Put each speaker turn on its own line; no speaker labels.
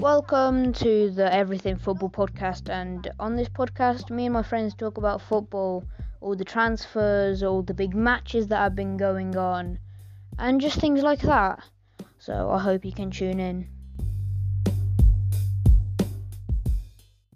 Welcome to the Everything Football podcast. And on this podcast, me and my friends talk about football, all the transfers, all the big matches that have been going on, and just things like that. So I hope you can tune in.